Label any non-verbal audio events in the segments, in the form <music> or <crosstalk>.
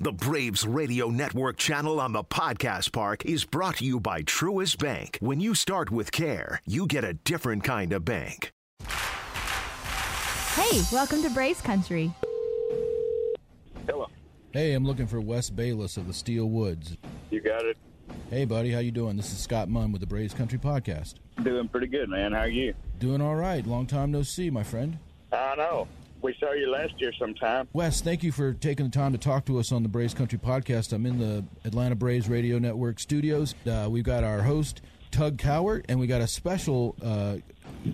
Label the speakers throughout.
Speaker 1: The Braves Radio Network channel on the Podcast Park is brought to you by Truist Bank. When you start with care, you get a different kind of bank.
Speaker 2: Hey, welcome to Braves Country.
Speaker 3: Hello.
Speaker 4: Hey, I'm looking for Wes Bayliss of the Steel Woods.
Speaker 3: You got it.
Speaker 4: Hey, buddy, how you doing? This is Scott Munn with the Braves Country Podcast.
Speaker 3: Doing pretty good, man. How are you?
Speaker 4: Doing all right. Long time no see, my friend.
Speaker 3: I know. We saw you last year sometime.
Speaker 4: Wes, thank you for taking the time to talk to us on the Braves Country Podcast. I'm in the Atlanta Braves Radio Network studios. Uh, we've got our host, Tug Cowart, and we got a special, uh,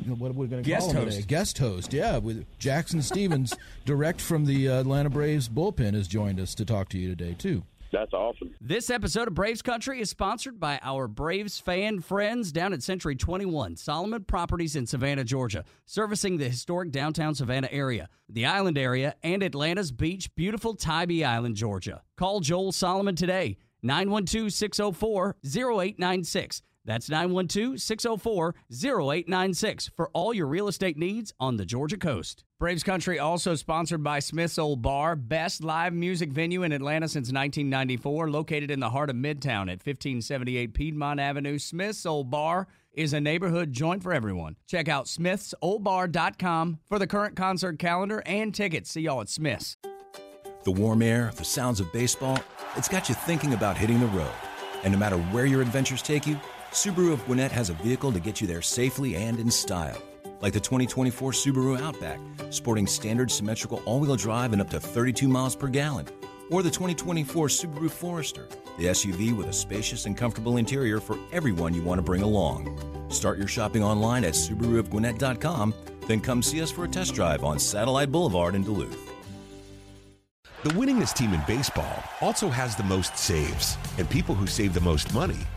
Speaker 4: what are we going to
Speaker 5: Guest
Speaker 4: call him
Speaker 5: host.
Speaker 4: today? Guest host, yeah, with Jackson Stevens, <laughs> direct from the uh, Atlanta Braves bullpen, has joined us to talk to you today, too.
Speaker 3: That's awesome.
Speaker 5: This episode of Braves Country is sponsored by our Braves fan friends down at Century 21, Solomon Properties in Savannah, Georgia, servicing the historic downtown Savannah area, the island area, and Atlanta's beach, beautiful Tybee Island, Georgia. Call Joel Solomon today, 912 604 0896. That's 912 604 0896 for all your real estate needs on the Georgia coast. Braves Country also sponsored by Smith's Old Bar, best live music venue in Atlanta since 1994, located in the heart of Midtown at 1578 Piedmont Avenue. Smith's Old Bar is a neighborhood joint for everyone. Check out smithsoldbar.com for the current concert calendar and tickets. See y'all at Smith's.
Speaker 6: The warm air, the sounds of baseball, it's got you thinking about hitting the road. And no matter where your adventures take you, Subaru of Gwinnett has a vehicle to get you there safely and in style. Like the 2024 Subaru Outback, sporting standard symmetrical all wheel drive and up to 32 miles per gallon. Or the 2024 Subaru Forester, the SUV with a spacious and comfortable interior for everyone you want to bring along. Start your shopping online at SubaruofGwinnett.com, then come see us for a test drive on Satellite Boulevard in Duluth.
Speaker 7: The winningest team in baseball also has the most saves, and people who save the most money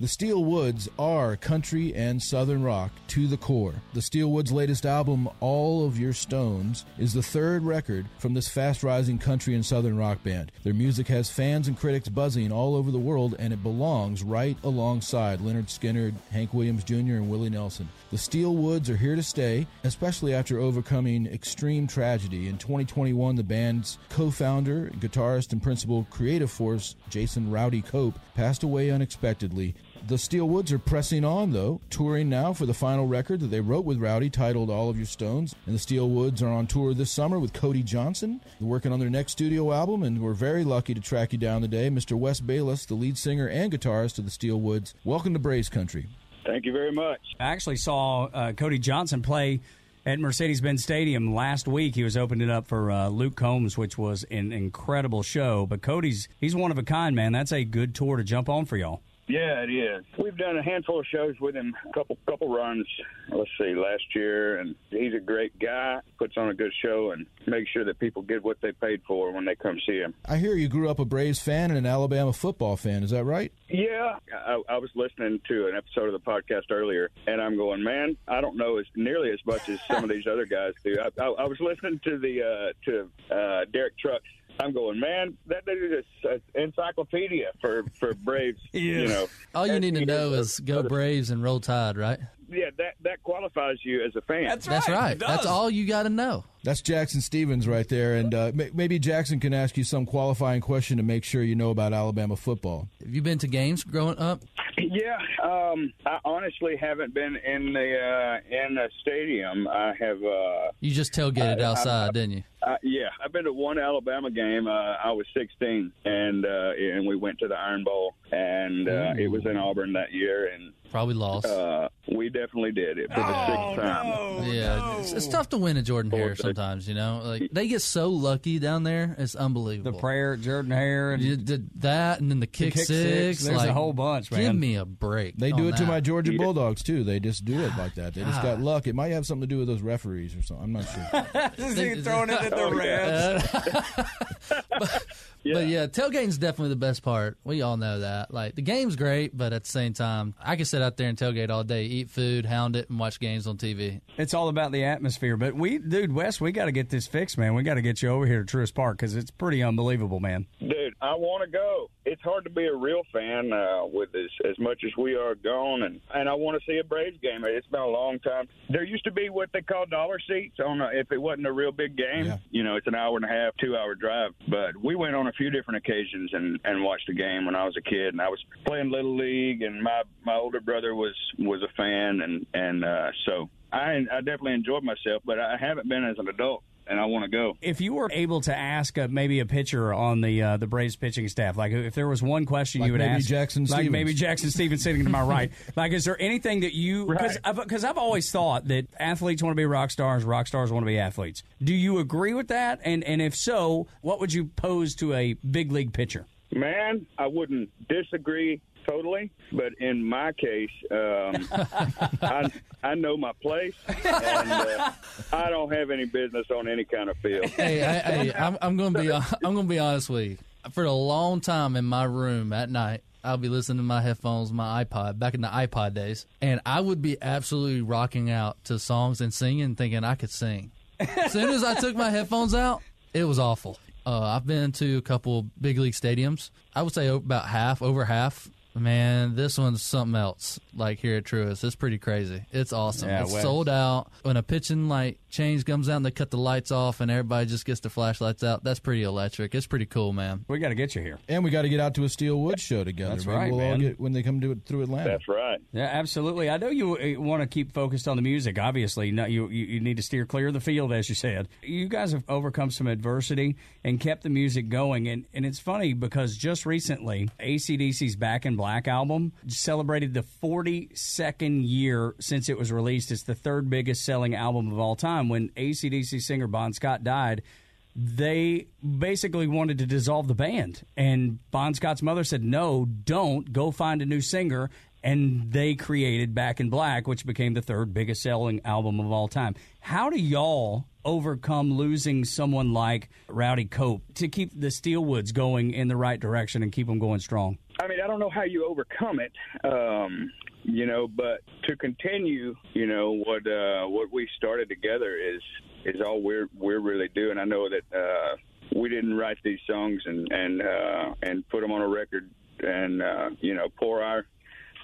Speaker 4: The Steel Woods are country and southern rock to the core. The Steel Woods' latest album, All of Your Stones, is the third record from this fast rising country and southern rock band. Their music has fans and critics buzzing all over the world, and it belongs right alongside Lynyrd Skynyrd, Hank Williams Jr., and Willie Nelson. The Steel Woods are here to stay, especially after overcoming extreme tragedy. In 2021, the band's co founder, guitarist, and principal creative force, Jason Rowdy Cope, passed away unexpectedly. The Steel Woods are pressing on, though, touring now for the final record that they wrote with Rowdy titled All of Your Stones. And the Steel Woods are on tour this summer with Cody Johnson. They're working on their next studio album, and we're very lucky to track you down today. Mr. Wes Bayliss, the lead singer and guitarist of the Steel Woods. Welcome to Braves Country.
Speaker 3: Thank you very much.
Speaker 5: I actually saw uh, Cody Johnson play at Mercedes Benz Stadium last week. He was opening up for uh, Luke Combs, which was an incredible show. But Cody's he's one of a kind, man. That's a good tour to jump on for y'all.
Speaker 3: Yeah, it is. We've done a handful of shows with him, a couple couple runs. Let's see, last year, and he's a great guy. Puts on a good show and makes sure that people get what they paid for when they come see him.
Speaker 4: I hear you grew up a Braves fan and an Alabama football fan. Is that right?
Speaker 3: Yeah, I, I was listening to an episode of the podcast earlier, and I'm going, man, I don't know as nearly as much as some of these other guys do. I, I, I was listening to the uh, to uh, Derek Trucks. I'm going, man, that dude is an encyclopedia for for Braves. <laughs> You know,
Speaker 8: All you need to know is go Braves and roll Tide, right?
Speaker 3: Yeah, that that qualifies you as a fan.
Speaker 5: That's
Speaker 8: That's right. That's all you got to know.
Speaker 4: That's Jackson Stevens right there. And uh, may- maybe Jackson can ask you some qualifying question to make sure you know about Alabama football.
Speaker 8: Have you been to games growing up?
Speaker 3: Yeah, um, I honestly haven't been in the uh, in the stadium. I have. Uh,
Speaker 8: You just tailgated
Speaker 3: I-
Speaker 8: outside, didn't you?
Speaker 3: Uh, yeah, I've been to one Alabama game. Uh, I was 16, and uh, and we went to the Iron Bowl, and uh, it was in Auburn that year, and
Speaker 8: Probably lost.
Speaker 3: uh, we definitely did it for the sixth time.
Speaker 8: yeah, it's, it's tough to win at Jordan Hare sometimes. You know, like they get so lucky down there. It's unbelievable.
Speaker 5: The
Speaker 8: unbelievable.
Speaker 5: prayer, Jordan Hare, and
Speaker 8: You did that, and then the kick,
Speaker 5: kick
Speaker 8: six.
Speaker 5: six. There's
Speaker 8: like,
Speaker 5: a whole bunch, man.
Speaker 8: Give me a break.
Speaker 4: They
Speaker 8: on
Speaker 4: do it to
Speaker 8: that.
Speaker 4: my Georgia Bulldogs too. They just do it like that. They just got luck. It might have something to do with those referees or something. I'm not sure. <laughs>
Speaker 5: throwing it at the <laughs>
Speaker 3: Oh, <laughs>
Speaker 5: Reds.
Speaker 8: But yeah, tailgating's definitely the best part. We all know that. Like the game's great, but at the same time, I can sit out there and tailgate all day, eat food, hound it, and watch games on TV.
Speaker 5: It's all about the atmosphere. But we, dude, Wes, we got to get this fixed, man. We got to get you over here to Truist Park because it's pretty unbelievable, man.
Speaker 3: Dude, I want to go. It's hard to be a real fan uh, with as, as much as we are gone, and, and I want to see a Braves game. It's been a long time. There used to be what they call dollar seats on a, if it wasn't a real big game.
Speaker 4: Yeah.
Speaker 3: You know, it's an hour and a half, two hour drive. But we went on a few different occasions and, and watched a game when I was a kid, and I was playing little league, and my my older brother was was a fan, and and uh, so I I definitely enjoyed myself, but I haven't been as an adult. And I want to go.
Speaker 5: If you were able to ask uh, maybe a pitcher on the uh, the Braves pitching staff, like if there was one question
Speaker 4: Like
Speaker 5: you would
Speaker 4: maybe
Speaker 5: ask,
Speaker 4: Jackson
Speaker 5: like
Speaker 4: Stevens.
Speaker 5: maybe Jackson Stevens sitting to my right, <laughs> like is there anything that you because
Speaker 3: Right.
Speaker 5: because I've always thought that athletes want to be rock stars, rock stars want to be athletes. Do you agree with that? And and if so, what would you pose to a big league pitcher?
Speaker 3: Man, I wouldn't disagree totally, but in my case, um, <laughs> I, I know my place, and uh, I don't have any business on any kind of field.
Speaker 8: hey, I, hey, I'm, I'm gonna be I'm gonna be honest with you. For a long time in my room at night, I'll be listening to my headphones, my iPod, back in the iPod days, and I would be absolutely rocking out to songs and singing, thinking I could sing. As soon as I took my headphones out, it was awful. Uh, I've been to a couple big league stadiums. I would say about half, over half. Man, this one's something else. Like here at Truist, it's pretty crazy. It's awesome.
Speaker 5: Yeah,
Speaker 8: it's
Speaker 5: Wes.
Speaker 8: sold out. When a pitching light change comes out, and they cut the lights off, and everybody just gets the flashlights out. That's pretty electric. It's pretty cool, man.
Speaker 5: We got to get you here.
Speaker 4: And we got to get out to a Steel Wood show together.
Speaker 5: That's
Speaker 4: Maybe
Speaker 5: right,
Speaker 4: we'll all
Speaker 5: man.
Speaker 4: get when they come to it through Atlanta.
Speaker 3: That's right.
Speaker 5: Yeah, absolutely. I know you uh, want to keep focused on the music. Obviously, no, you you you need to steer clear of the field, as you said. You guys have overcome some adversity and kept the music going, and and it's funny because just recently, ACDC's Back in Black album celebrated the 42nd year since it was released. It's the third biggest selling album of all time. When ACDC singer Bon Scott died they basically wanted to dissolve the band. And Bon Scott's mother said, No, don't. Go find a new singer. And they created Back in Black, which became the third biggest selling album of all time. How do y'all overcome losing someone like Rowdy Cope to keep the Steelwoods going in the right direction and keep them going strong?
Speaker 3: I mean, I don't know how you overcome it, um, you know, but to continue, you know, what uh, what we started together is is all we're we're really doing. I know that uh, we didn't write these songs and and uh, and put them on a record and uh, you know pour our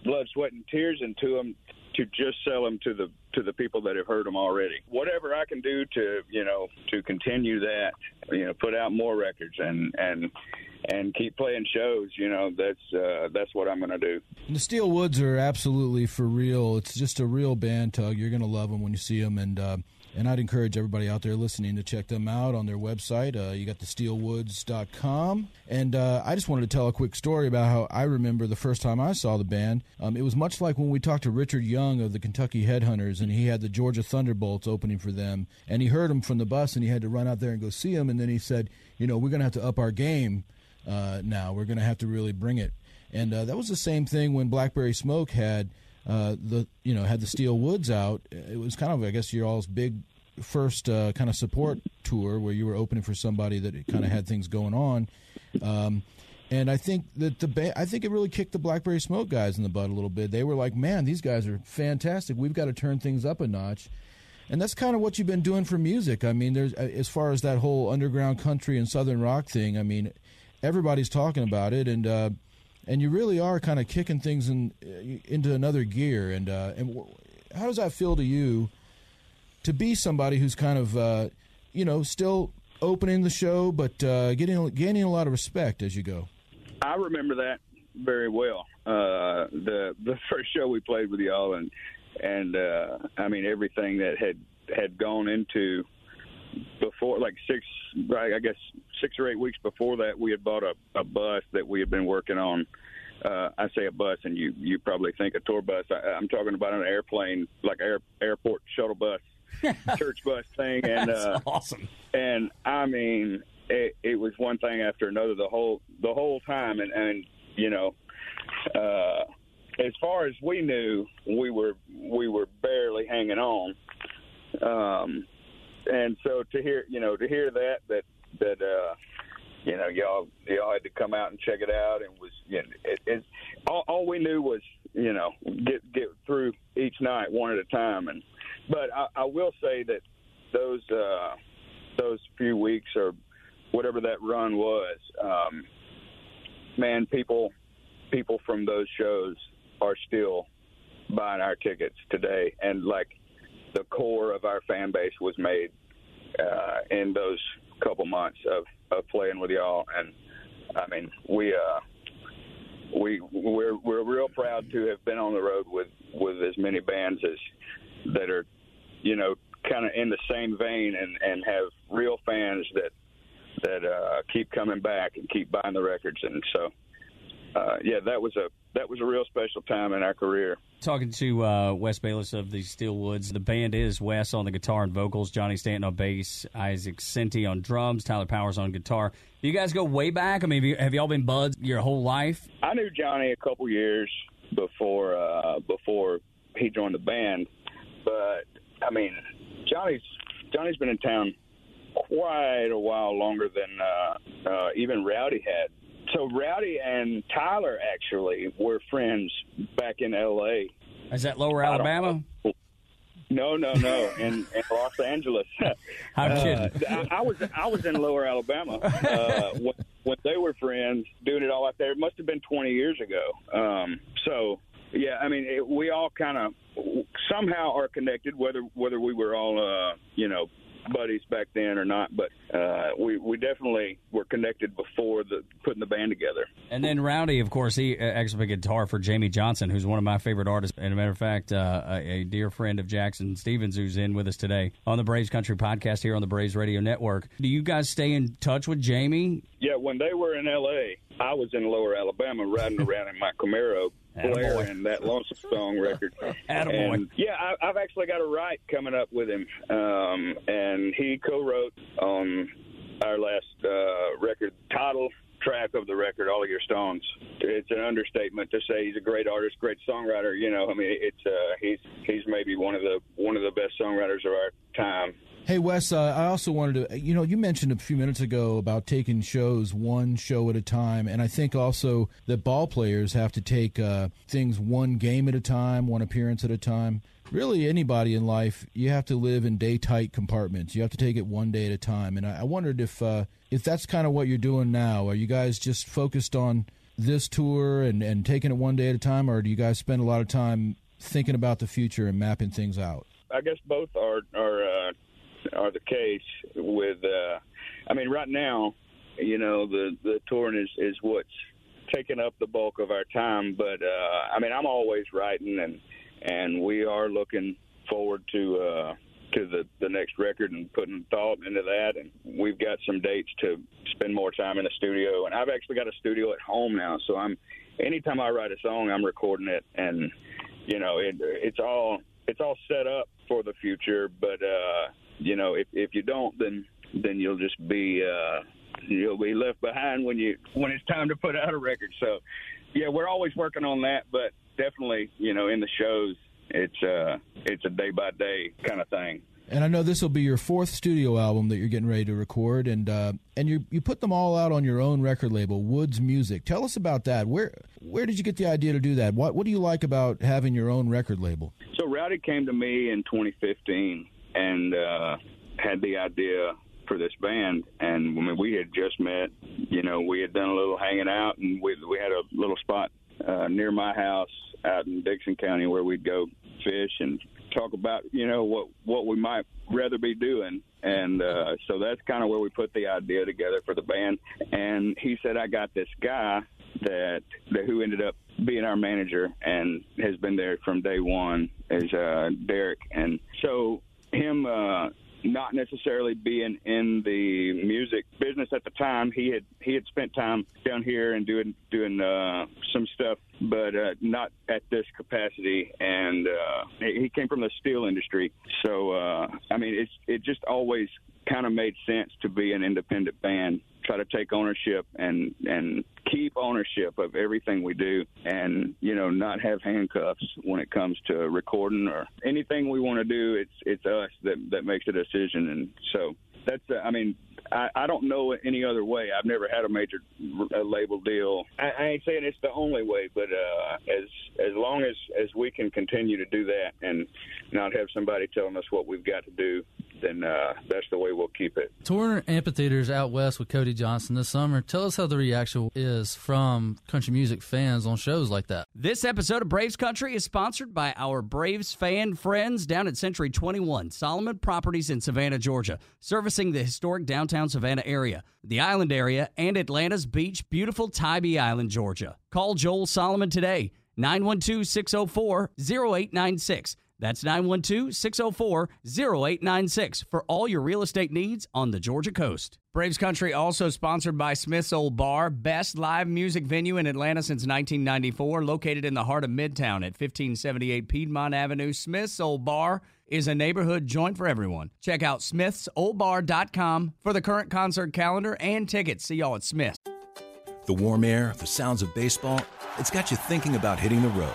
Speaker 3: blood, sweat, and tears into them to just sell them to the to the people that have heard them already. Whatever I can do to you know to continue that, you know, put out more records and and and keep playing shows. You know, that's uh, that's what I'm going to do.
Speaker 4: The Steel Woods are absolutely for real. It's just a real band, Tug. You're going to love them when you see them, and uh, and I'd encourage everybody out there listening to check them out on their website. Uh, you got the steelwoods.com. And uh, I just wanted to tell a quick story about how I remember the first time I saw the band. Um, it was much like when we talked to Richard Young of the Kentucky Headhunters, and he had the Georgia Thunderbolts opening for them, and he heard them from the bus, and he had to run out there and go see them, and then he said, you know, we're going to have to up our game uh, now. We're going to have to really bring it. And uh, that was the same thing when Blackberry Smoke had uh, the you know had the Steel Woods out. It was kind of I guess your all's big first uh, kind of support tour where you were opening for somebody that kind of had things going on. Um, and I think that the ba- I think it really kicked the Blackberry Smoke guys in the butt a little bit. They were like, "Man, these guys are fantastic. We've got to turn things up a notch." And that's kind of what you've been doing for music. I mean, there's as far as that whole underground country and southern rock thing. I mean, everybody's talking about it, and uh, and you really are kind of kicking things in into another gear. And uh, and how does that feel to you to be somebody who's kind of uh, you know still opening the show, but uh, getting gaining a lot of respect as you go?
Speaker 3: I remember that very well. Uh, the the <laughs> first show we played with y'all, and and uh, I mean everything that had had gone into before, like six, right, I guess six or eight weeks before that, we had bought a, a bus that we had been working on. Uh, I say a bus, and you you probably think a tour bus. I, I'm talking about an airplane, like air, airport shuttle bus, <laughs> church bus thing, <laughs> and uh,
Speaker 5: awesome.
Speaker 3: and I mean, it, it was one thing after another the whole the whole time, and and you know, uh, as far as we knew, we were we were barely hanging on, um, and so to hear you know to hear that that that uh, you know, y'all y'all had to come out and check it out, and was you know, it, it, all, all we knew was you know get get through each night one at a time, and but I, I will say that those uh, those few weeks or whatever that run was, um, man, people people from those shows are still buying our tickets today, and like the core of our fan base was made uh, in those couple months of, of playing with y'all, and I mean we uh, we we're we're real proud to have been on the road with with as many bands as that are you know kind of in the same vein and and have real fans that that uh, keep coming back and keep buying the records, and so uh, yeah, that was a that was a real special time in our career.
Speaker 5: Talking to uh, Wes Bayliss of the Steelwoods, the band is Wes on the guitar and vocals, Johnny Stanton on bass, Isaac Senti on drums, Tyler Powers on guitar. You guys go way back? I mean, have, you, have y'all been buds your whole life?
Speaker 3: I knew Johnny a couple years before uh, before he joined the band, but I mean, Johnny's Johnny's been in town quite a while longer than uh, uh, even Rowdy had. So Rowdy and Tyler actually were friends back in L.A.
Speaker 5: Is that Lower Alabama?
Speaker 3: No, no, no, in, in Los Angeles. <laughs>
Speaker 5: I'm kidding.
Speaker 3: Uh, I, I was I was in Lower Alabama uh, <laughs> when, when they were friends, doing it all out there. It must have been 20 years ago. Um, so yeah, I mean, it, we all kind of somehow are connected, whether whether we were all uh, you know buddies back then or not, but uh, we we definitely were connected before the putting the band together.
Speaker 5: And then Rowdy, of course, he uh, actually played guitar for Jamey Johnson, who's one of my favorite artists. And a matter of fact, uh, a, a, dear friend of Jackson Stevens, who's in with us today on the Braves Country Podcast here on the Braves Radio Network. Do you guys stay in touch with Jamey?
Speaker 3: Yeah, when they were in L.A., I was in Lower Alabama riding <laughs> around in my Camaro blaring that Lonesome Song record. <laughs>
Speaker 5: Attaboy.
Speaker 3: And, yeah, I, I've actually got a write coming up with him, um, and he co-wrote on our last uh, record title track of the record, "All of Your Stones." It's an understatement to say he's a great artist, great songwriter. You know, I mean, it's uh, he's he's maybe one of the one of the best songwriters of our time.
Speaker 4: Hey Wes, uh, I also wanted to, you know, you mentioned a few minutes ago about taking shows one show at a time, and I think also that ball players have to take uh, things one game at a time, one appearance at a time. Really, anybody in life, you have to live in day tight compartments. You have to take it one day at a time, and I, I wondered if uh, if that's kind of what you're doing now. Are you guys just focused on this tour and and taking it one day at a time, or do you guys spend a lot of time thinking about the future and mapping things out?
Speaker 3: I guess both are are uh, are the case with. Uh, I mean, right now, you know, the the touring is is what's taking up the bulk of our time. But uh, I mean, I'm always writing, and and we are looking forward to. Uh, to the the next record and putting thought into that and we've got some dates to spend more time in the studio and I've actually got a studio at home now so I'm anytime I write a song I'm recording it and you know it it's all it's all set up for the future but uh you know, if if you don't, then then you'll just be uh, you'll be left behind when you when it's time to put out a record. So, yeah, we're always working on that, but definitely, you know, in the shows, it's uh, it's a day by day kind of thing.
Speaker 4: And I know this will be your fourth studio album that you're getting ready to record, and uh, and you you put them all out on your own record label, Woods Music. Tell us about that. Where where did you get the idea to do that? What what do you like about having your own record label?
Speaker 3: So Rowdy came to me in 2015 and uh, had the idea for this band. And I mean, we had just met. You know, we had done a little hanging out, and we we had a little spot uh, near my house out in Dickson County where we'd go fish and talk about you know what what we might rather be doing and uh so that's kind of where we put the idea together for the band and he said i got this guy that, that who ended up being our manager and has been there from day one is uh derek and so him uh, not necessarily being in the music business at the time. He had he had spent time down here and doing doing uh, some stuff, but uh, not at this capacity. And uh, he came from the steel industry, so uh, I mean, it's it just always kind of made sense to be an independent band try to take ownership and and keep ownership of everything we do and you know not have handcuffs when it comes to recording or anything we want to do it's it's us that that makes a decision and so that's uh, i mean I, I don't know any other way. I've never had a major uh, label deal. I, I ain't saying it's the only way, but uh, as as long as as we can continue to do that and not have somebody telling us what we've got to do, then uh, that's the way we'll keep it.
Speaker 8: Touring amphitheaters out west with Cody Johnson this summer. Tell us how the reaction is from country music fans on shows like that.
Speaker 9: This episode of Braves Country is sponsored by our Braves fan friends down at Century 21, Solomon Properties in Savannah, Georgia, servicing the historic downtown Savannah area, the island area, and Atlanta's beach, beautiful Tybee Island, Georgia. Call Joel Solomon today, 912 604 0896. That's 912 604 0896 for all your real estate needs on the Georgia coast. Braves Country also sponsored by Smith's Old Bar, best live music venue in Atlanta since 1994, located in the heart of Midtown at 1578 Piedmont Avenue. Smith's Old Bar is a neighborhood joint for everyone. Check out smithsoldbar.com for the current concert calendar and tickets. See y'all at Smith's.
Speaker 6: The warm air, the sounds of baseball, it's got you thinking about hitting the road.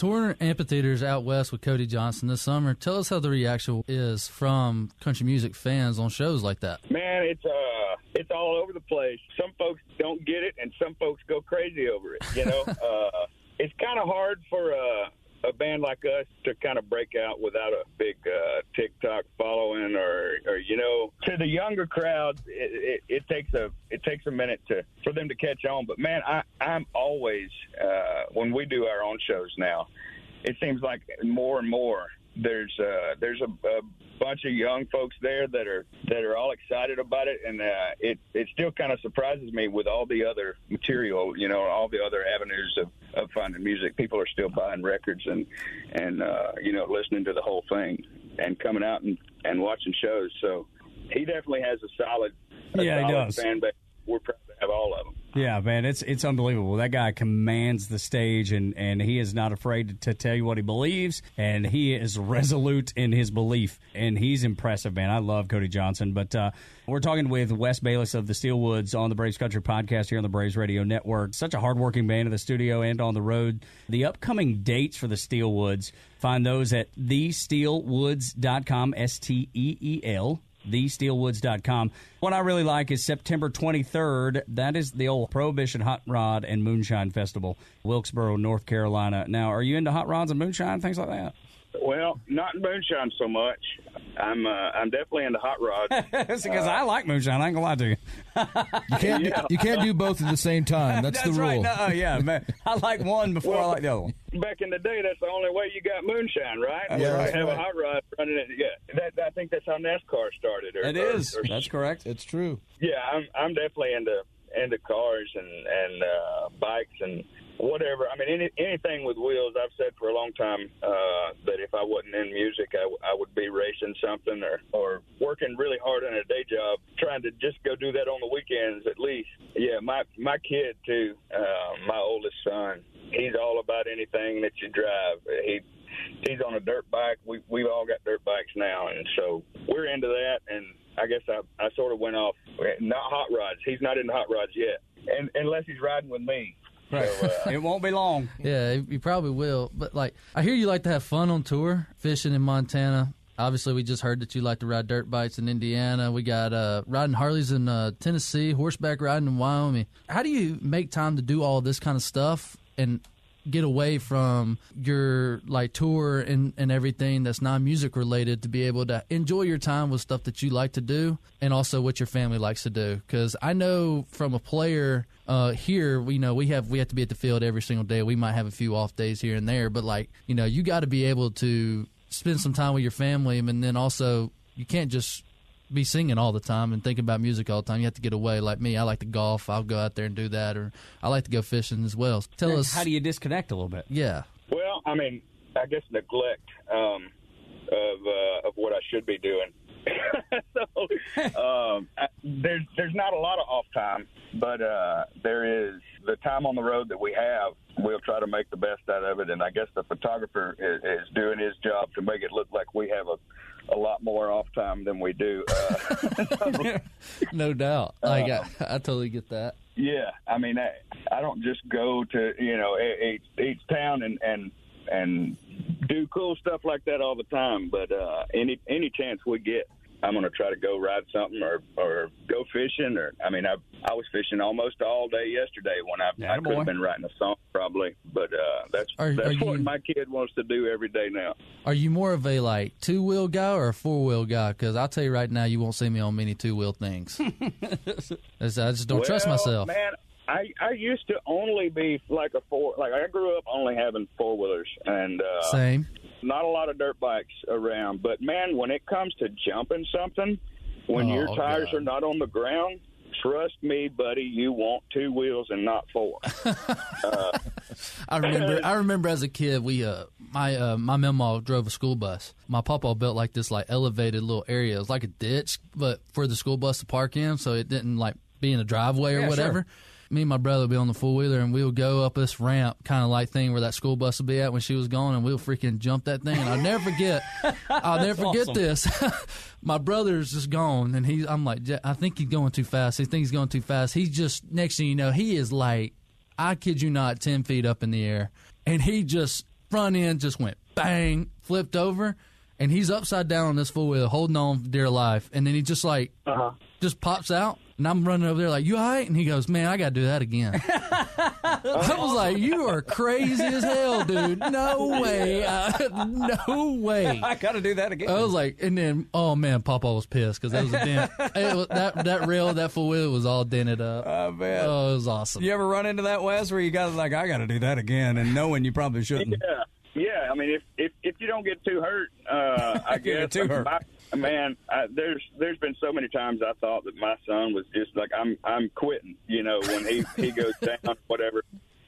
Speaker 8: Touring amphitheaters out west with Cody Johnson this summer. Tell us how the reaction is from country music fans on shows like that.
Speaker 3: Man, it's uh, it's all over the place. Some folks don't get it, and some folks go crazy over it. You know, <laughs> uh, it's kind of hard for uh, a band like us to kind of break out without a big uh, TikTok following, or, or you know, to the younger crowd, it, it, it takes a it takes a minute to for them to catch on. But man, I, I'm always uh, when we do our own shows now, it seems like more and more there's uh, there's a, a bunch of young folks there that are that are all excited about it, and uh, it it still kind of surprises me with all the other material, you know, all the other avenues of, of finding music. People are still buying records and and uh, you know listening to the whole thing and coming out and, and watching shows. So he definitely has a solid, a
Speaker 5: Yeah, he
Speaker 3: solid
Speaker 5: does.
Speaker 3: fan base. We're proud to have all of them.
Speaker 5: Yeah, man, it's it's unbelievable. That guy commands the stage, and and he is not afraid to tell you what he believes, and he is resolute in his belief, and he's impressive, man. I love Cody Johnson, but uh, we're talking with Wes Bayliss of the Steelwoods on the Braves Country podcast here on the Braves Radio Network. Such a hardworking band in the studio and on the road. The upcoming dates for the Steelwoods, find those at thesteelwoods.com. S T E E L thesteelwoods.com. What I really like is September 23rd. That is the old Prohibition Hot Rod and Moonshine Festival, Wilkesboro, North Carolina. Now, are you into hot rods and moonshine, things like that?
Speaker 3: Well, not moonshine so much. I'm uh, I'm definitely into hot rods. <laughs>
Speaker 5: because I like moonshine. I ain't gonna lie to you.
Speaker 4: You can't
Speaker 3: Yeah.
Speaker 4: do, you can't do both at the same time. That's, the rule.
Speaker 5: right. No, yeah, <laughs> man. I like one before I like the other one.
Speaker 3: Back in the day, that's the only way you got moonshine, right?
Speaker 5: Yeah,
Speaker 3: You
Speaker 5: right.
Speaker 3: have a hot rod running it. Yeah, that, I think that's how NASCAR started. Or,
Speaker 5: It
Speaker 3: or-
Speaker 5: is.
Speaker 3: or-
Speaker 5: That's correct.
Speaker 4: It's true.
Speaker 3: yeah, I'm I'm definitely into into cars and and uh, bikes and whatever. I mean, any, anything with wheels. I've said for a long time uh, that if I wasn't in music, I, w- I would be racing something or or working really hard on a day job, trying to just go do that on the weekends at least. Yeah, my my kid too. Uh, my oldest son, he's all about anything that you drive. He he's on a dirt bike. We we've all got dirt bikes now, and so we're into that. And I guess I I sort of went off not hot rods. He's not into hot rods yet, and unless he's riding with me.
Speaker 5: Right.
Speaker 3: So, uh, <laughs>
Speaker 5: it won't be long.
Speaker 8: Yeah, you probably will. But like, I hear you like to have fun on tour, fishing in Montana. Obviously, we just heard that you like to ride dirt bikes in Indiana. We got uh, riding Harleys in uh, Tennessee, horseback riding in Wyoming. How do you make time to do all this kind of stuff and get away from your like tour and, and everything that's non music related to be able to enjoy your time with stuff that you like to do and also what your family likes to do. Because I know from a player uh, here, we know we have we have to be at the field every single day. We might have a few off days here and there, but like you know, you got to be able to spend some time with your family, and then also you can't just be singing all the time and thinking about music all the time. You have to get away. Like me, I like to golf. I'll go out there and do that, or I like to go fishing as well. Tell us
Speaker 5: how do you disconnect a little bit?
Speaker 8: Yeah.
Speaker 3: Well, I mean, I guess neglect um, of uh, of what I should be doing. <laughs> so <laughs> um, I- there's there's not a lot of off time, but uh, there is the time on the road that we have. We'll try to make the best out of it, and I guess the photographer is, is doing his job to make it look like we have a a lot more off time than we do. Uh, <laughs>
Speaker 8: no doubt. I, I totally get that.
Speaker 3: Yeah, I mean, I, I don't just go to you know each, each town and and and do cool stuff like that all the time. But uh, any any chance we get, I'm going to try to go ride something or or go fishing. Or I mean, I I was fishing almost all day yesterday when I, I could have been writing a song probably. But uh, that's
Speaker 8: Are-
Speaker 3: that's
Speaker 8: are
Speaker 3: what
Speaker 8: you-
Speaker 3: my kid wants to do every day now.
Speaker 8: Are you more of a like two wheel guy or a four wheel guy? Because I'll tell you right now, you won't see me on many two wheel things. <laughs> I just don't trust myself.
Speaker 3: Man, I I used to only be like a four. Like I grew up only having four wheelers and uh,
Speaker 8: Same.
Speaker 3: Not a lot of dirt bikes around, but man, when it comes to jumping something, when
Speaker 8: Oh,
Speaker 3: your tires
Speaker 8: God.
Speaker 3: are not on the ground, trust me, buddy, you want two wheels and not four. <laughs> uh,
Speaker 8: I remember. <laughs> I remember as a kid, we uh, my uh, my mama drove a school bus. My papa built like this like elevated little area. It was like a ditch, but for the school bus to park in, so it didn't like be in a driveway or
Speaker 5: Yeah,
Speaker 8: whatever. Me and my brother would be on the four wheeler, and we would go up this ramp, kind of like thing where that school bus would be at when she was gone, and we'll freaking jump that thing. And I'll never forget. <laughs> I'll never forget
Speaker 5: awesome.
Speaker 8: this. <laughs> my brother's just gone, and he's. I'm like, I think he's going too fast. He thinks he's going too fast. He's just next thing you know, he is like I kid you not, 10 feet up in the air. And he just, front end just went bang, flipped over. And he's upside down on this four wheel, holding on for dear life. And then he just like, uh-huh. just pops out. And I'm running over there like, you all right? And he goes, man, I got to do that again. <laughs> I was like, you are crazy as hell, dude. No way. Uh, no way. <laughs>
Speaker 5: I got to do that again.
Speaker 8: I was like, and then, oh man, Papa was pissed because that was a dent. <laughs> it was, that that rail, that four wheel was all dented up.
Speaker 5: Oh man,
Speaker 8: Oh, it was awesome.
Speaker 5: you ever run into that Wes where you got like I got to do that again, and knowing you probably shouldn't.
Speaker 3: yeah, yeah. I mean, if if if you don't get too hurt, uh, I
Speaker 5: Get
Speaker 3: guess
Speaker 5: too hurt.
Speaker 3: my- man, I, there's there's been so many times I thought that my son was just like I'm I'm quitting. You know, when he he goes down, whatever,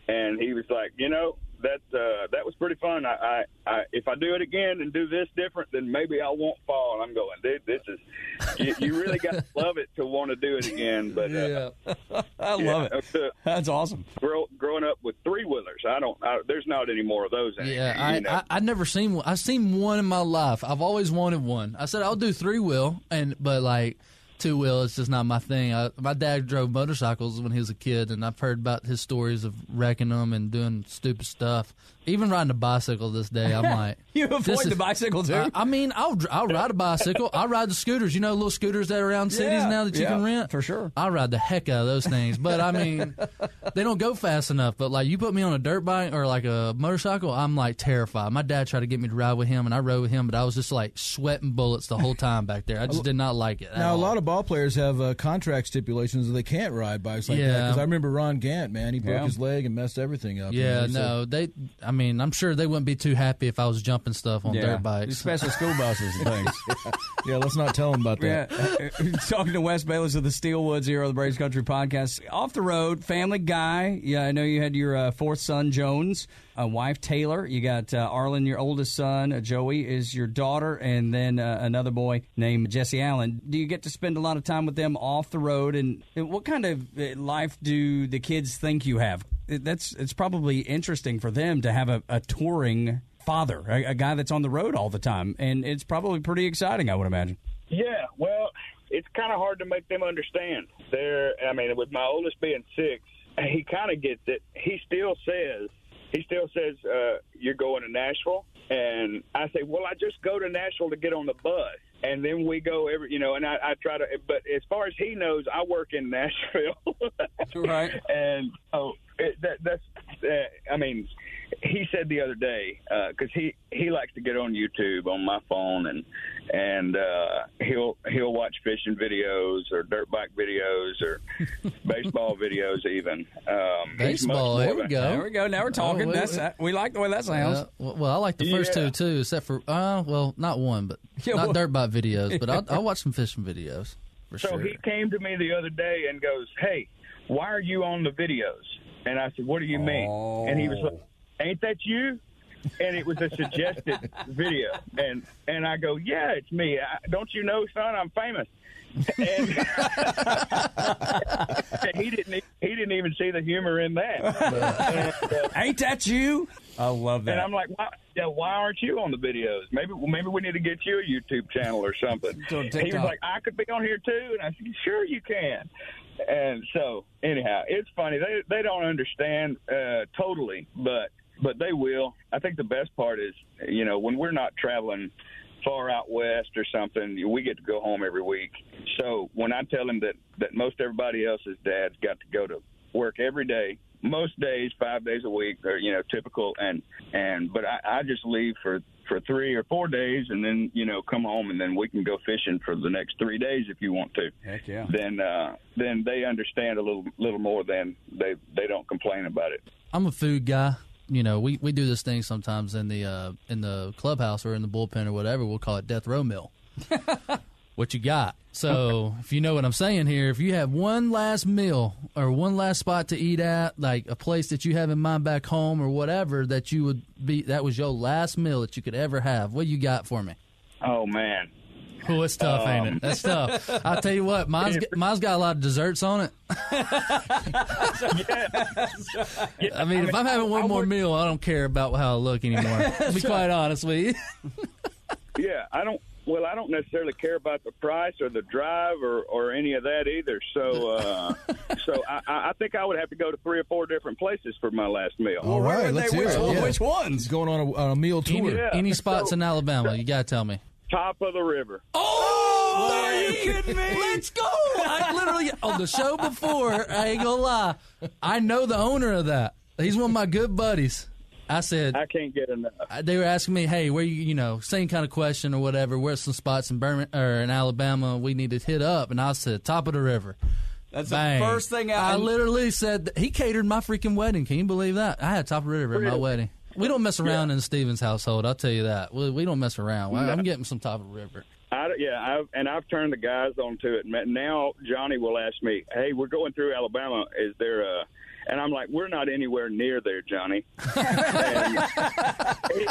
Speaker 3: and he was like, you know. That uh, that was pretty fun. I, I, I if I do it again and do this different, then maybe I won't fall. And I'm going, dude. This is you, you really got to <laughs> love it to want to do it again. But uh,
Speaker 8: Yeah. <laughs>
Speaker 5: I love it.
Speaker 3: uh,
Speaker 5: That's awesome.
Speaker 3: grow, growing up with three wheelers, I don't. I, there's not any more of those. Anymore,
Speaker 8: Yeah, I,
Speaker 3: you know?
Speaker 8: I I never seen one. I've seen one in my life. I've always wanted one. I said I'll do three wheel, and but like two wheel, it's just not my thing. I, my dad drove motorcycles when he was a kid, and I've heard about his stories of wrecking them and doing stupid stuff. Even riding a bicycle this day, I'm <laughs> like,
Speaker 5: You avoid
Speaker 8: is-
Speaker 5: the bicycle too.
Speaker 8: I, I mean, I'll I'll ride a bicycle. I ride the scooters. You know, little scooters that are around cities
Speaker 5: Yeah,
Speaker 8: now that you
Speaker 5: yeah,
Speaker 8: can rent
Speaker 5: for sure.
Speaker 8: I ride the heck out of those things. But I mean, <laughs> they don't go fast enough. But like you put me on a dirt bike or like a motorcycle, I'm like terrified. My dad tried to get me to ride with him, and I rode with him, but I was just like sweating bullets the whole time back there. I just did not like it.
Speaker 4: Now, a lot of ball players have uh, contract stipulations that they can't ride bikes like that.
Speaker 8: Yeah.
Speaker 4: Because I remember Ron Gant, man, he broke his leg and messed everything up.
Speaker 8: Yeah, no, they. I mean, I'm sure they wouldn't be too happy if I was jumping stuff on
Speaker 5: yeah,
Speaker 8: dirt bikes.
Speaker 5: special school buses and things. <laughs>
Speaker 4: yeah, let's not tell them about that.
Speaker 5: Yeah, talking to Wes Bayliss of the Steelwoods here on the Braves Country Podcast. Off the road, family guy. Yeah, I know you had your uh, fourth son, Jones, a wife, Taylor. You got uh, Arlen, your oldest son. Uh, Joey is your daughter, and then uh, another boy named Jesse Allen. Do you get to spend a lot of time with them off the road? And, and what kind of uh, life do the kids think you have? That's it's probably interesting for them to have a, a touring father, a, a guy that's on the road all the time, and it's probably pretty exciting. I would imagine.
Speaker 3: Yeah, well, it's kind of hard to make them understand. They're, I mean, with my oldest being six, he kind of gets it. He still says, he still says, uh, "You're going to Nashville," and I say, "Well, I just go to Nashville to get on the bus." And then we go every, you know, and I, I try to, but as far as he knows, I work in <laughs> Nashville,
Speaker 5: Right.
Speaker 3: And oh, that, that's, uh, I mean, he said the other day because he he likes to get on YouTube on my phone and and uh, he'll he'll watch fishing videos or dirt bike videos or <laughs> baseball videos even. Um,
Speaker 8: Baseball.
Speaker 3: more
Speaker 8: There
Speaker 3: of
Speaker 8: we
Speaker 3: a-
Speaker 8: go.
Speaker 5: There we go. Now we're talking.
Speaker 8: Oh, we-
Speaker 5: That's we like the way that sounds.
Speaker 8: Uh, well, well, I like the first
Speaker 3: Yeah.
Speaker 8: two too, except for uh, well, not one, but <laughs>
Speaker 5: Yeah,
Speaker 8: not
Speaker 5: well-
Speaker 8: dirt bike videos. But I'll, <laughs> I'll watch some fishing videos for
Speaker 3: So
Speaker 8: sure.
Speaker 3: he came to me the other day and goes, "Hey, why are you on the videos?" And I said, "What do you mean?" And he was like, "Ain't that you?" And it was a suggested <laughs> video, and and I go, "Yeah, it's me. I, don't you know, son? I'm famous." And <laughs> he didn't. He didn't even see the humor in that. And, <laughs> uh,
Speaker 5: Ain't that you? I love that.
Speaker 3: and I'm like, why, yeah, why aren't you on the videos? Maybe well, maybe we need to get you a YouTube channel or something.
Speaker 5: So
Speaker 3: he was like, I could be on here too, and I said, sure you can. And so anyhow, it's funny. They they don't understand uh, totally, but but they will. I think the best part is, you know, when we're not traveling far out west or something, we get to go home every week. So when I tell them that that most everybody else's dad's got to go to work every day, most days, five days a week, are you know, typical, and and but I, I just leave for for three or four days, and then you know, come home, and then we can go fishing for the next three days if you want to.
Speaker 5: Heck yeah.
Speaker 3: Then uh, then they understand a little little more than they they don't complain about it.
Speaker 8: I'm a food guy. You know, we, we do this thing sometimes in the uh, in the clubhouse or in the bullpen or whatever. We'll call it death row meal. <laughs> what you got? So if you know what I'm saying here, if you have one last meal or one last spot to eat at, like a place that you have in mind back home or whatever that you would be, that was your last meal that you could ever have. What you got for me?
Speaker 3: Oh man,
Speaker 8: Oh, it's tough, ain't
Speaker 3: Um,
Speaker 8: it? That's tough. I'll tell you what, mine's mine's got a lot of desserts on it. <laughs> I mean, if I'm having one more meal, I don't care about how I look anymore. To be quite honest with you.
Speaker 3: Yeah, I don't. Well, I don't necessarily care about the price or the drive or, or any of that either. So, uh, <laughs> so I, I I think I would have to go to three or four different places for my last meal.
Speaker 4: All
Speaker 5: where
Speaker 4: right, let's
Speaker 5: they?
Speaker 4: hear
Speaker 5: Which
Speaker 4: it.
Speaker 5: one-
Speaker 4: Yeah.
Speaker 5: which ones?
Speaker 4: Going on a, on a meal tour.
Speaker 8: Any,
Speaker 3: Yeah.
Speaker 8: any spots
Speaker 3: So-
Speaker 8: in Alabama? You gotta tell me.
Speaker 3: Top of the river.
Speaker 8: Oh, are you kidding me? Let's go! I literally on the show before. I ain't gonna lie. I know the owner of that. He's one of my good buddies. I said
Speaker 3: I can't get enough.
Speaker 8: they were asking me, "Hey, where you you know same kind of question or whatever? Where's some spots in Birmingham or in Alabama we need to hit up?" And I said, "Top of the river."
Speaker 5: That's
Speaker 8: Bang.
Speaker 5: the first thing I,
Speaker 8: I literally said he catered my freaking wedding. Can you believe that? I had top of the river at my wedding. We don't mess around in the Stevens household. I'll tell you that. We, we don't mess around. I'm getting some top of the river.
Speaker 3: I, yeah, I've, and I've turned the guys onto it. Now Johnny will ask me, "Hey, we're going through Alabama. Is there a?" And I'm like, "We're not anywhere near there, Johnny." <laughs> and he,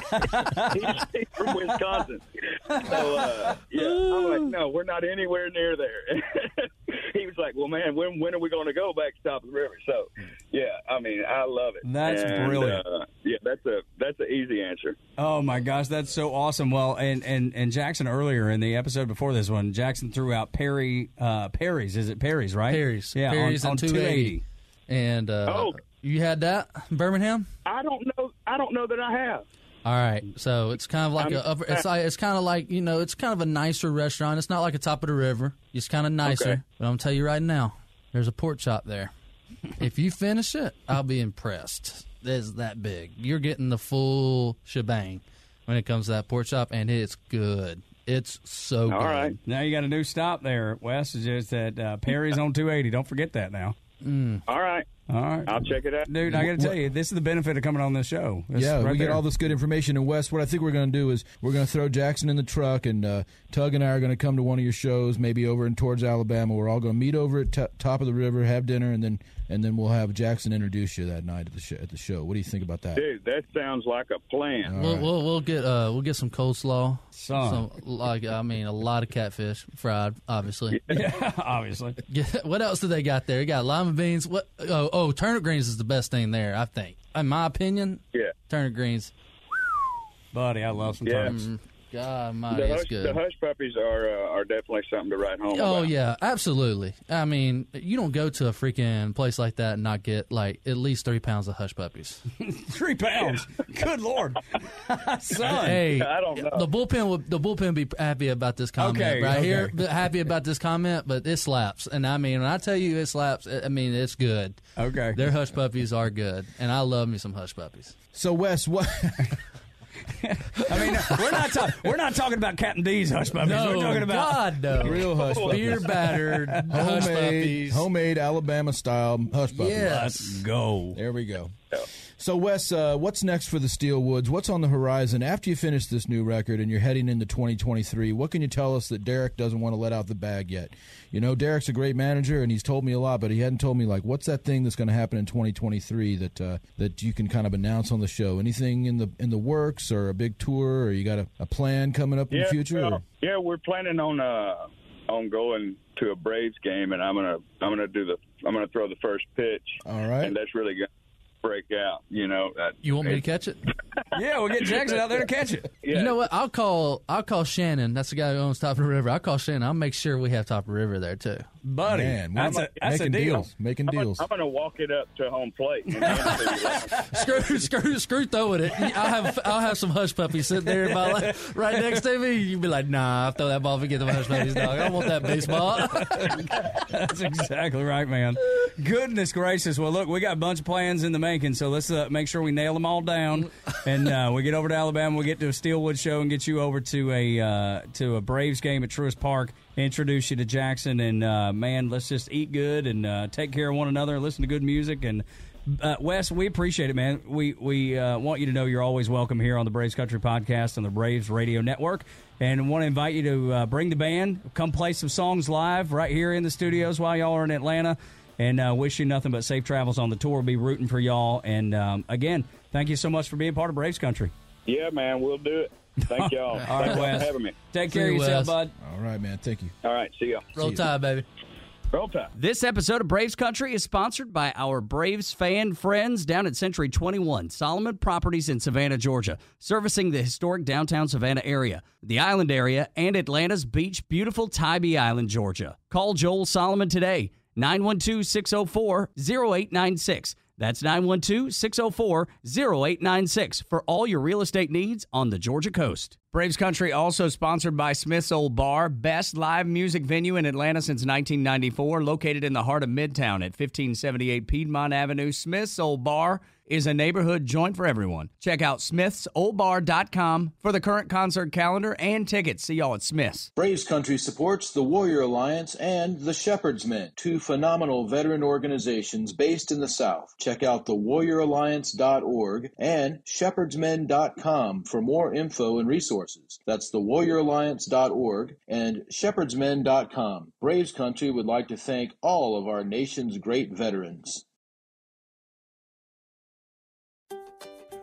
Speaker 3: he's, he's from Wisconsin, so uh, yeah, I'm like, "No, we're not anywhere near there." <laughs> he was like, "Well, man, when when are we going to go back to top of the river?" So, yeah, I mean, I love it.
Speaker 5: That's
Speaker 3: And,
Speaker 5: brilliant.
Speaker 3: Uh, yeah, that's a that's an easy answer.
Speaker 5: Oh my gosh, that's so awesome. Well, and and and Jackson earlier in the episode before this one, Jackson threw out Perry uh Perry's. Is it Perry's, right?
Speaker 8: Perry's.
Speaker 5: Yeah,
Speaker 8: Perry's
Speaker 5: on, on
Speaker 8: 280. And uh,
Speaker 3: Oh.
Speaker 8: you had that in Birmingham?
Speaker 3: I don't know. I don't know that I have.
Speaker 8: All right, so it's kind of like
Speaker 3: I'm-
Speaker 8: a it's like, it's kind of like you know it's kind of a nicer restaurant. It's not like a top of the river. It's kind of nicer.
Speaker 3: Okay.
Speaker 8: But I'm gonna tell you right now, there's a pork chop there. <laughs> if you finish it, I'll be impressed. It's that big. You're getting the full shebang when it comes to that pork chop, and it's good. It's so good.
Speaker 3: All right.
Speaker 5: Now you got a new stop there, Wes. Is just at uh, Perry's <laughs> on 280. Don't forget that now.
Speaker 3: All right.
Speaker 5: All right,
Speaker 3: I'll check it out.
Speaker 5: dude. I got to tell you, this is the benefit of coming on this show. This
Speaker 4: yeah,
Speaker 5: right
Speaker 4: we get all this good information. And Wes, what I think we're going to do is we're going to throw Jackson in the truck, and uh, Tug and I are going to come to one of your shows, maybe over in towards Alabama. We're all going to meet over at t- top of the river, have dinner, and then and then we'll have Jackson introduce you that night at the sh- at the show. What do you think about that?
Speaker 3: Dude, that sounds like a plan.
Speaker 8: We'll, we'll we'll get uh we'll get some coleslaw,
Speaker 5: Some.
Speaker 8: some like I mean a lot of catfish fried, obviously. <laughs>
Speaker 5: Yeah, obviously.
Speaker 8: Yeah, what else do they got there? You got lima beans. What? Oh, oh, turnip greens is the best thing there. I think, in my opinion,
Speaker 3: Yeah.
Speaker 8: turnip greens.
Speaker 5: Buddy, I love some
Speaker 3: Yeah.
Speaker 5: turnips.
Speaker 8: God, my
Speaker 3: The
Speaker 8: it's
Speaker 3: hush,
Speaker 8: good.
Speaker 3: the hush puppies are uh, are definitely something to write home
Speaker 8: Oh
Speaker 3: about.
Speaker 8: yeah, absolutely. I mean, you don't go to a freaking place like that and not get like at least three pounds of hush puppies. <laughs>
Speaker 5: Three pounds. Good lord, <laughs> son.
Speaker 8: hey,
Speaker 3: I don't know.
Speaker 8: the bullpen would the bullpen be happy about this comment
Speaker 5: Okay,
Speaker 8: right
Speaker 5: okay.
Speaker 8: here. Happy about this comment, but it slaps. And I mean, when I tell you it slaps, I mean it's good.
Speaker 5: Okay.
Speaker 8: Their hush puppies are good, and I love me some hush puppies.
Speaker 4: So Wes, what?
Speaker 5: I mean, we're not talking. We're not talking about Captain D's hush puppies. we're talking about
Speaker 8: God no,
Speaker 4: Real hush puppies.
Speaker 8: beer battered hush
Speaker 4: homemade,
Speaker 8: puppies.
Speaker 4: homemade Alabama style hush puppies.
Speaker 8: Yes.
Speaker 5: Let's go.
Speaker 4: There we go. So, Wes, uh, what's next for the Steelwoods? What's on the horizon after you finish this new record and you're heading into 2023? What can you tell us that Derek doesn't want to let out the bag yet? You know, Derek's a great manager and he's told me a lot, but he hadn't told me like what's that thing that's going to happen in 2023 that uh, that you can kind of announce on the show. Anything in the in the works or a big tour or you got a, a plan coming up in
Speaker 3: yeah,
Speaker 4: the future? or-
Speaker 3: yeah, we're planning on uh on going to a Braves game, and I'm gonna I'm gonna do the I'm gonna throw the first pitch,
Speaker 4: All right.
Speaker 3: and that's really gonna break out. You know,
Speaker 8: You want me to catch it? <laughs>
Speaker 5: Yeah, we'll get Jackson out there to catch it.
Speaker 3: yeah,
Speaker 8: You know what? I'll call. I'll call Shannon. That's the guy who owns Top of the River. I'll call Shannon. I'll make sure we have Top of the River there too.
Speaker 5: Buddy,
Speaker 4: Man,
Speaker 5: that's
Speaker 4: we're
Speaker 5: a, that's a
Speaker 4: making
Speaker 5: deal.
Speaker 4: deals, making
Speaker 3: I'm,
Speaker 4: deals.
Speaker 3: I'm gonna walk it up to home plate. And it to you like-
Speaker 8: screw, screw, screw throwing it. I'll have, I'll have some hush puppies sitting there in my lap, right next to me. You'd be like, Nah, I'll throw that ball. Forget the hush puppies, dog. I want that baseball. <laughs>
Speaker 5: That's exactly right, man. Goodness gracious. Well, look, we got a bunch of plans in the making, so let's uh, make sure we nail them all down. And uh, we get over to Alabama, we get to a Steel Woods show, and get you over to a uh, to a Braves game at Truist Park. Introduce you to Jackson, and uh, man, let's just eat good and uh, take care of one another, and listen to good music. And uh, Wes, we appreciate it, man. We we uh, want you to know you're always welcome here on the Braves Country Podcast on the Braves Radio Network, and want to invite you to uh, bring the band, come play some songs live right here in the studios while y'all are in Atlanta. And uh, wish you nothing but safe travels on the tour. We'll be rooting for y'all. And um, again, thank you so much for being part of Braves Country.
Speaker 3: yeah, man, we'll do it. Thank <laughs> y'all.
Speaker 5: All right,
Speaker 3: Thanks for
Speaker 5: Wes.
Speaker 3: having me.
Speaker 5: Take
Speaker 8: See
Speaker 5: care of
Speaker 8: you,
Speaker 5: yourself,
Speaker 8: Wes.
Speaker 5: bud.
Speaker 4: All right, man. Thank you.
Speaker 3: All right, see ya.
Speaker 8: Roll Tide, baby.
Speaker 9: This episode of Braves Country is sponsored by our Braves fan friends down at Century 21, Solomon Properties in Savannah, Georgia, servicing the historic downtown Savannah area, the island area, and Atlanta's beach, beautiful Tybee Island, Georgia. Call Joel Solomon today, 912 604 0896. That's 912 604 0896 for all your real estate needs on the Georgia coast. Braves Country also sponsored by Smith's Old Bar, best live music venue in Atlanta since 1994, located in the heart of Midtown at 1578 Piedmont Avenue. Smith's Old Bar is a neighborhood joint for everyone. Check out smithsoldbar.com for the current concert calendar and tickets. See y'all at Smith's.
Speaker 10: Braves Country supports the Warrior Alliance and the Shepherd's Men, two phenomenal veteran organizations based in the South. Check out thewarrioralliance.org and shepherdsmen.com for more info and resources. That's thewarrioralliance.org and shepherdsmen.com. Braves Country would like to thank all of our nation's great veterans.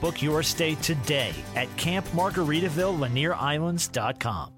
Speaker 11: Book your stay today at campmargaritavillelanierislands.com.